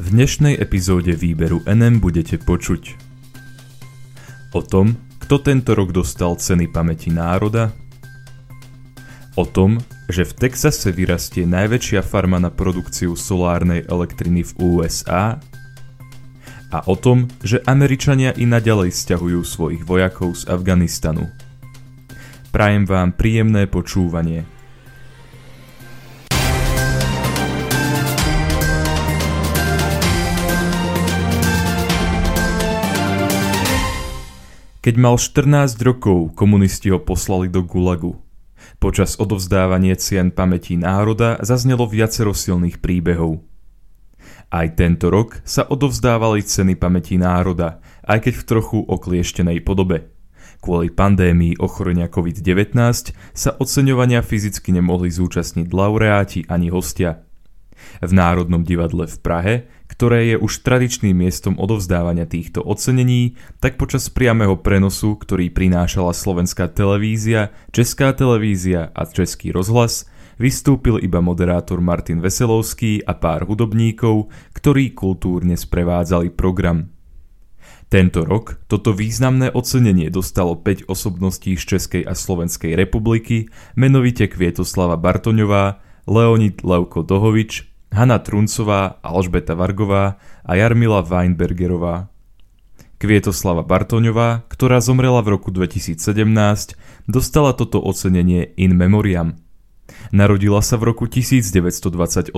V dnešnej epizóde výberu NM budete počuť o tom, kto tento rok dostal ceny pamäti národa, o tom, že v Texase vyrastie najväčšia farma na produkciu solárnej elektriny v USA a o tom, že Američania i naďalej stiahujú svojich vojakov z Afganistanu. Prajem vám príjemné počúvanie. Keď mal 14 rokov, komunisti ho poslali do Gulagu. Počas odovzdávania cien pamätí národa zaznelo viacero silných príbehov. Aj tento rok sa odovzdávali ceny pamätí národa, aj keď v trochu oklieštenej podobe. Kvôli pandémii ochorenia COVID-19 sa oceňovania fyzicky nemohli zúčastniť laureáti ani hostia. V Národnom divadle v Prahe ktoré je už tradičným miestom odovzdávania týchto ocenení, tak počas priameho prenosu, ktorý prinášala slovenská televízia, česká televízia a český rozhlas, vystúpil iba moderátor Martin Veselovský a pár hudobníkov, ktorí kultúrne sprevádzali program. Tento rok toto významné ocenenie dostalo 5 osobností z Českej a Slovenskej republiky, menovite Kvietoslava Bartoňová, Leonid Levko Dohovič, Hanna Truncová, Alžbeta Vargová a Jarmila Weinbergerová. Kvietoslava Bartoňová, ktorá zomrela v roku 2017, dostala toto ocenenie in memoriam. Narodila sa v roku 1928.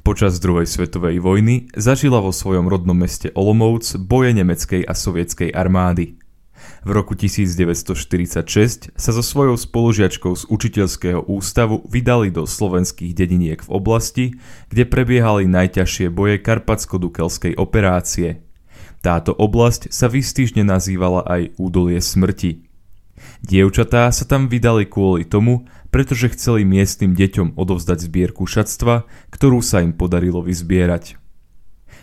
Počas druhej svetovej vojny zažila vo svojom rodnom meste Olomouc boje nemeckej a sovietskej armády. V roku 1946 sa so svojou spolužiačkou z učiteľského ústavu vydali do slovenských dediniek v oblasti, kde prebiehali najťažšie boje karpatsko-dukelskej operácie. Táto oblasť sa vystýžne nazývala aj údolie smrti. Dievčatá sa tam vydali kvôli tomu, pretože chceli miestnym deťom odovzdať zbierku šatstva, ktorú sa im podarilo vyzbierať.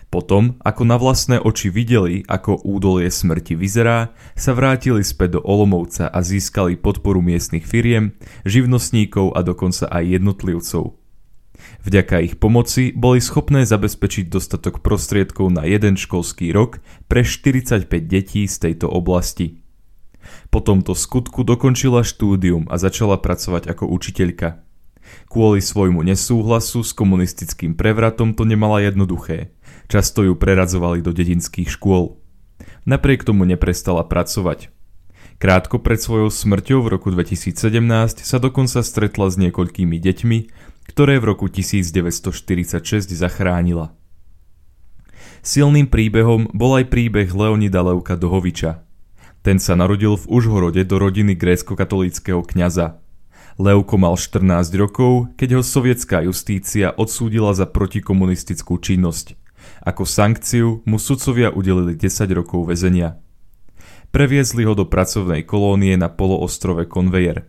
Potom, ako na vlastné oči videli, ako údolie smrti vyzerá, sa vrátili späť do Olomovca a získali podporu miestnych firiem, živnostníkov a dokonca aj jednotlivcov. Vďaka ich pomoci boli schopné zabezpečiť dostatok prostriedkov na jeden školský rok pre 45 detí z tejto oblasti. Po tomto skutku dokončila štúdium a začala pracovať ako učiteľka. Kvôli svojmu nesúhlasu s komunistickým prevratom to nemala jednoduché – Často ju preradzovali do dedinských škôl. Napriek tomu neprestala pracovať. Krátko pred svojou smrťou v roku 2017 sa dokonca stretla s niekoľkými deťmi, ktoré v roku 1946 zachránila. Silným príbehom bol aj príbeh Leonida Leuka Dohoviča. Ten sa narodil v Užhorode do rodiny grécko-katolíckého kňaza. Leuko mal 14 rokov, keď ho sovietská justícia odsúdila za protikomunistickú činnosť. Ako sankciu mu sudcovia udelili 10 rokov väzenia. Previezli ho do pracovnej kolónie na poloostrove Conveyer.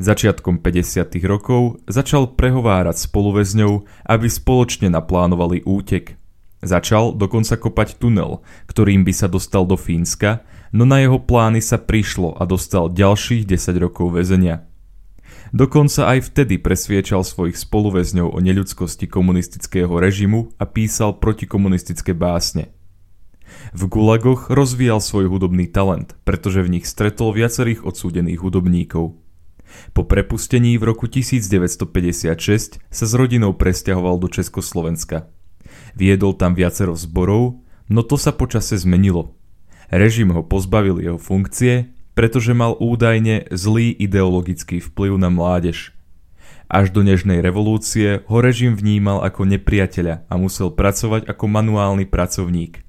Začiatkom 50. rokov začal prehovárať spoluväzňov, aby spoločne naplánovali útek. Začal dokonca kopať tunel, ktorým by sa dostal do Fínska, no na jeho plány sa prišlo a dostal ďalších 10 rokov väzenia. Dokonca aj vtedy presviečal svojich spoluväzňov o neľudskosti komunistického režimu a písal protikomunistické básne. V Gulagoch rozvíjal svoj hudobný talent, pretože v nich stretol viacerých odsúdených hudobníkov. Po prepustení v roku 1956 sa s rodinou presťahoval do Československa. Viedol tam viacero zborov, no to sa počase zmenilo. Režim ho pozbavil jeho funkcie pretože mal údajne zlý ideologický vplyv na mládež. Až do nežnej revolúcie ho režim vnímal ako nepriateľa a musel pracovať ako manuálny pracovník.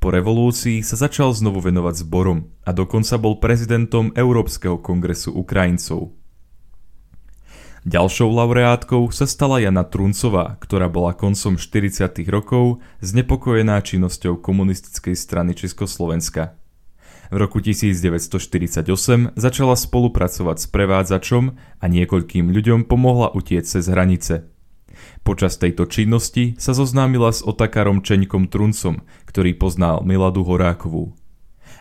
Po revolúcii sa začal znovu venovať zborom a dokonca bol prezidentom Európskeho kongresu Ukrajincov. Ďalšou laureátkou sa stala Jana Truncová, ktorá bola koncom 40. rokov znepokojená činnosťou komunistickej strany Československa. V roku 1948 začala spolupracovať s prevádzačom a niekoľkým ľuďom pomohla utieť cez hranice. Počas tejto činnosti sa zoznámila s Otakarom Čeňkom Truncom, ktorý poznal Miladu Horákovú.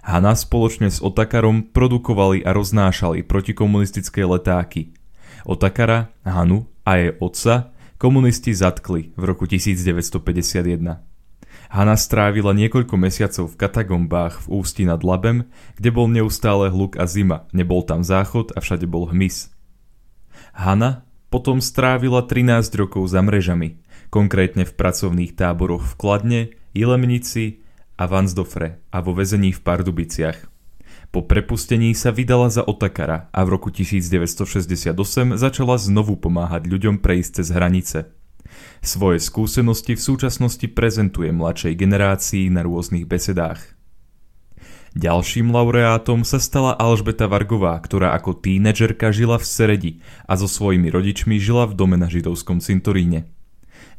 Hana spoločne s Otakarom produkovali a roznášali protikomunistické letáky. Otakara, Hanu a jej otca komunisti zatkli v roku 1951. Hanna strávila niekoľko mesiacov v katagombách v Ústi nad Labem, kde bol neustále hluk a zima, nebol tam záchod a všade bol hmyz. Hanna potom strávila 13 rokov za mrežami, konkrétne v pracovných táboroch v Kladne, Ilemnici a Vansdofre a vo vezení v Pardubiciach. Po prepustení sa vydala za otakara a v roku 1968 začala znovu pomáhať ľuďom prejsť cez hranice. Svoje skúsenosti v súčasnosti prezentuje mladšej generácii na rôznych besedách. Ďalším laureátom sa stala Alžbeta Vargová, ktorá ako tínedžerka žila v Seredi a so svojimi rodičmi žila v dome na židovskom cintoríne.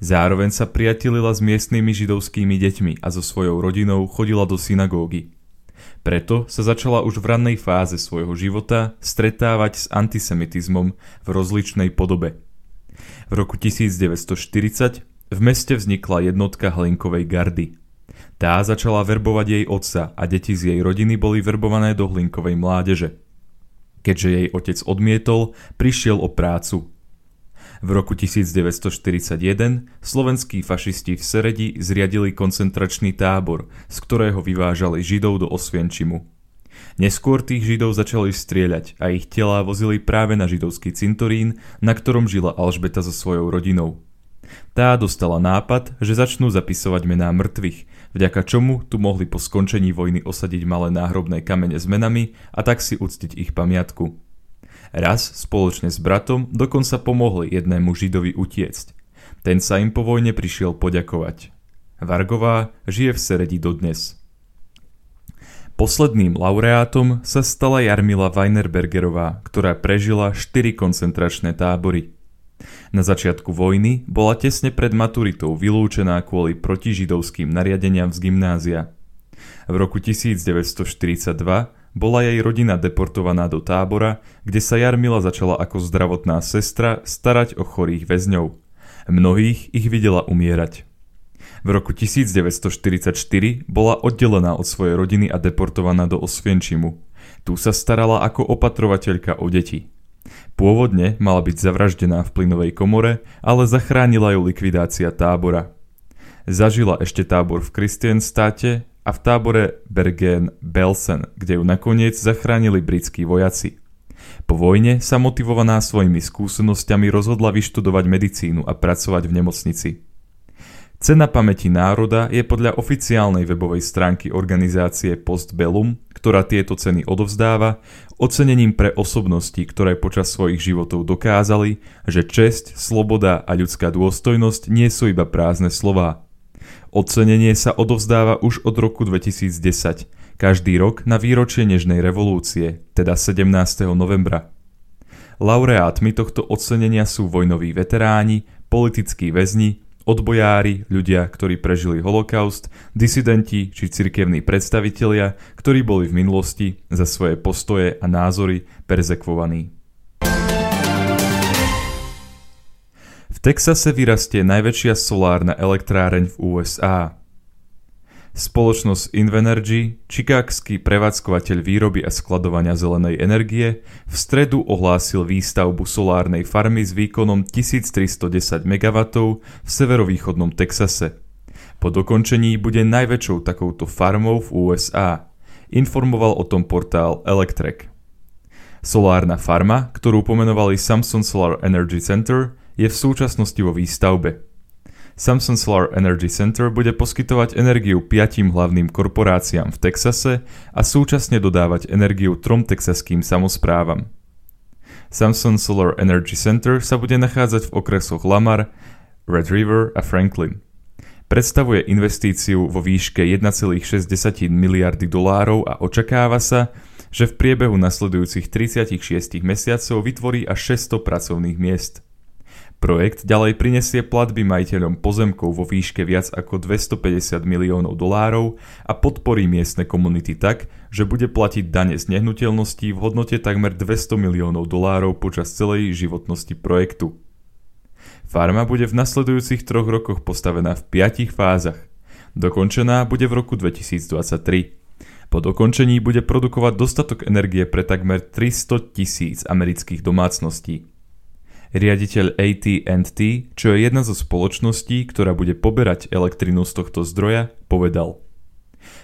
Zároveň sa priatelila s miestnymi židovskými deťmi a so svojou rodinou chodila do synagógy. Preto sa začala už v rannej fáze svojho života stretávať s antisemitizmom v rozličnej podobe – v roku 1940 v meste vznikla jednotka Hlinkovej gardy. Tá začala verbovať jej otca a deti z jej rodiny boli verbované do Hlinkovej mládeže. Keďže jej otec odmietol, prišiel o prácu. V roku 1941 slovenskí fašisti v Seredi zriadili koncentračný tábor, z ktorého vyvážali Židov do Osvienčimu. Neskôr tých Židov začali strieľať a ich telá vozili práve na židovský cintorín, na ktorom žila Alžbeta so svojou rodinou. Tá dostala nápad, že začnú zapisovať mená mŕtvych, vďaka čomu tu mohli po skončení vojny osadiť malé náhrobné kamene s menami a tak si uctiť ich pamiatku. Raz spoločne s bratom dokonca pomohli jednému židovi utiecť. Ten sa im po vojne prišiel poďakovať. Vargová žije v Seredi dodnes. Posledným laureátom sa stala Jarmila Weinerbergerová, ktorá prežila 4 koncentračné tábory. Na začiatku vojny bola tesne pred maturitou vylúčená kvôli protižidovským nariadeniam z gymnázia. V roku 1942 bola jej rodina deportovaná do tábora, kde sa Jarmila začala ako zdravotná sestra starať o chorých väzňov. Mnohých ich videla umierať. V roku 1944 bola oddelená od svojej rodiny a deportovaná do Osvienčimu. Tu sa starala ako opatrovateľka o deti. Pôvodne mala byť zavraždená v plynovej komore, ale zachránila ju likvidácia tábora. Zažila ešte tábor v Kristianstáte a v tábore Bergen-Belsen, kde ju nakoniec zachránili britskí vojaci. Po vojne sa motivovaná svojimi skúsenosťami rozhodla vyštudovať medicínu a pracovať v nemocnici. Cena pamäti národa je podľa oficiálnej webovej stránky organizácie Postbellum, ktorá tieto ceny odovzdáva, ocenením pre osobnosti, ktoré počas svojich životov dokázali, že česť, sloboda a ľudská dôstojnosť nie sú iba prázdne slová. Ocenenie sa odovzdáva už od roku 2010, každý rok na výročie Nežnej revolúcie, teda 17. novembra. Laureátmi tohto ocenenia sú vojnoví veteráni, politickí väzni, odbojári, ľudia, ktorí prežili holokaust, disidenti či cirkevní predstavitelia, ktorí boli v minulosti za svoje postoje a názory perzekvovaní. V Texase vyrastie najväčšia solárna elektráreň v USA. Spoločnosť Invenergy, čikákský prevádzkovateľ výroby a skladovania zelenej energie, v stredu ohlásil výstavbu solárnej farmy s výkonom 1310 MW v severovýchodnom Texase. Po dokončení bude najväčšou takouto farmou v USA. Informoval o tom portál Electrek. Solárna farma, ktorú pomenovali Samsung Solar Energy Center, je v súčasnosti vo výstavbe. Samsung Solar Energy Center bude poskytovať energiu piatim hlavným korporáciám v Texase a súčasne dodávať energiu trom texaským samozprávam. Samsung Solar Energy Center sa bude nachádzať v okresoch Lamar, Red River a Franklin. Predstavuje investíciu vo výške 1,6 miliardy dolárov a očakáva sa, že v priebehu nasledujúcich 36 mesiacov vytvorí až 600 pracovných miest. Projekt ďalej prinesie platby majiteľom pozemkov vo výške viac ako 250 miliónov dolárov a podporí miestne komunity tak, že bude platiť dane z nehnuteľností v hodnote takmer 200 miliónov dolárov počas celej životnosti projektu. Farma bude v nasledujúcich troch rokoch postavená v piatich fázach. Dokončená bude v roku 2023. Po dokončení bude produkovať dostatok energie pre takmer 300 tisíc amerických domácností. Riaditeľ AT&T, čo je jedna zo spoločností, ktorá bude poberať elektrinu z tohto zdroja, povedal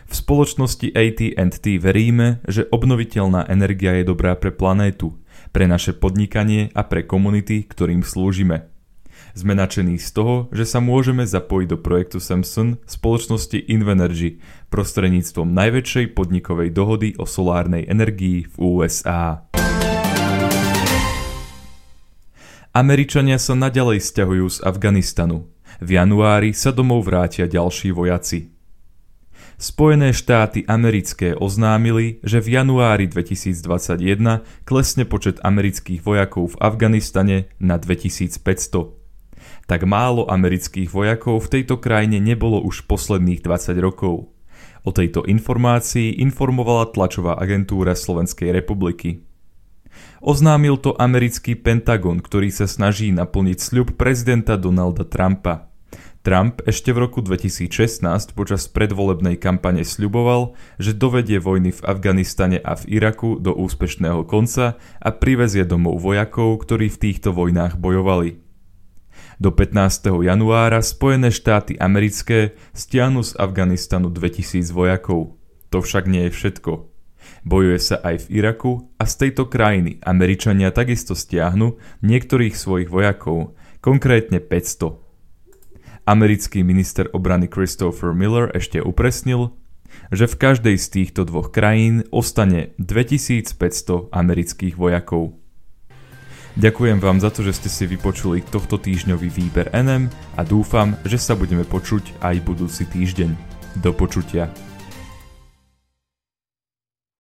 V spoločnosti AT&T veríme, že obnoviteľná energia je dobrá pre planétu, pre naše podnikanie a pre komunity, ktorým slúžime. Sme nadšení z toho, že sa môžeme zapojiť do projektu Samsung spoločnosti Invenergy prostredníctvom najväčšej podnikovej dohody o solárnej energii v USA. Američania sa naďalej stiahujú z Afganistanu. V januári sa domov vrátia ďalší vojaci. Spojené štáty americké oznámili, že v januári 2021 klesne počet amerických vojakov v Afganistane na 2500. Tak málo amerických vojakov v tejto krajine nebolo už posledných 20 rokov. O tejto informácii informovala tlačová agentúra Slovenskej republiky. Oznámil to americký Pentagon, ktorý sa snaží naplniť sľub prezidenta Donalda Trumpa. Trump ešte v roku 2016 počas predvolebnej kampane sľuboval, že dovedie vojny v Afganistane a v Iraku do úspešného konca a privezie domov vojakov, ktorí v týchto vojnách bojovali. Do 15. januára Spojené štáty americké stiahnu z Afganistanu 2000 vojakov. To však nie je všetko. Bojuje sa aj v Iraku a z tejto krajiny Američania takisto stiahnu niektorých svojich vojakov, konkrétne 500. Americký minister obrany Christopher Miller ešte upresnil, že v každej z týchto dvoch krajín ostane 2500 amerických vojakov. Ďakujem vám za to, že ste si vypočuli tohto týždňový výber NM a dúfam, že sa budeme počuť aj budúci týždeň. Do počutia.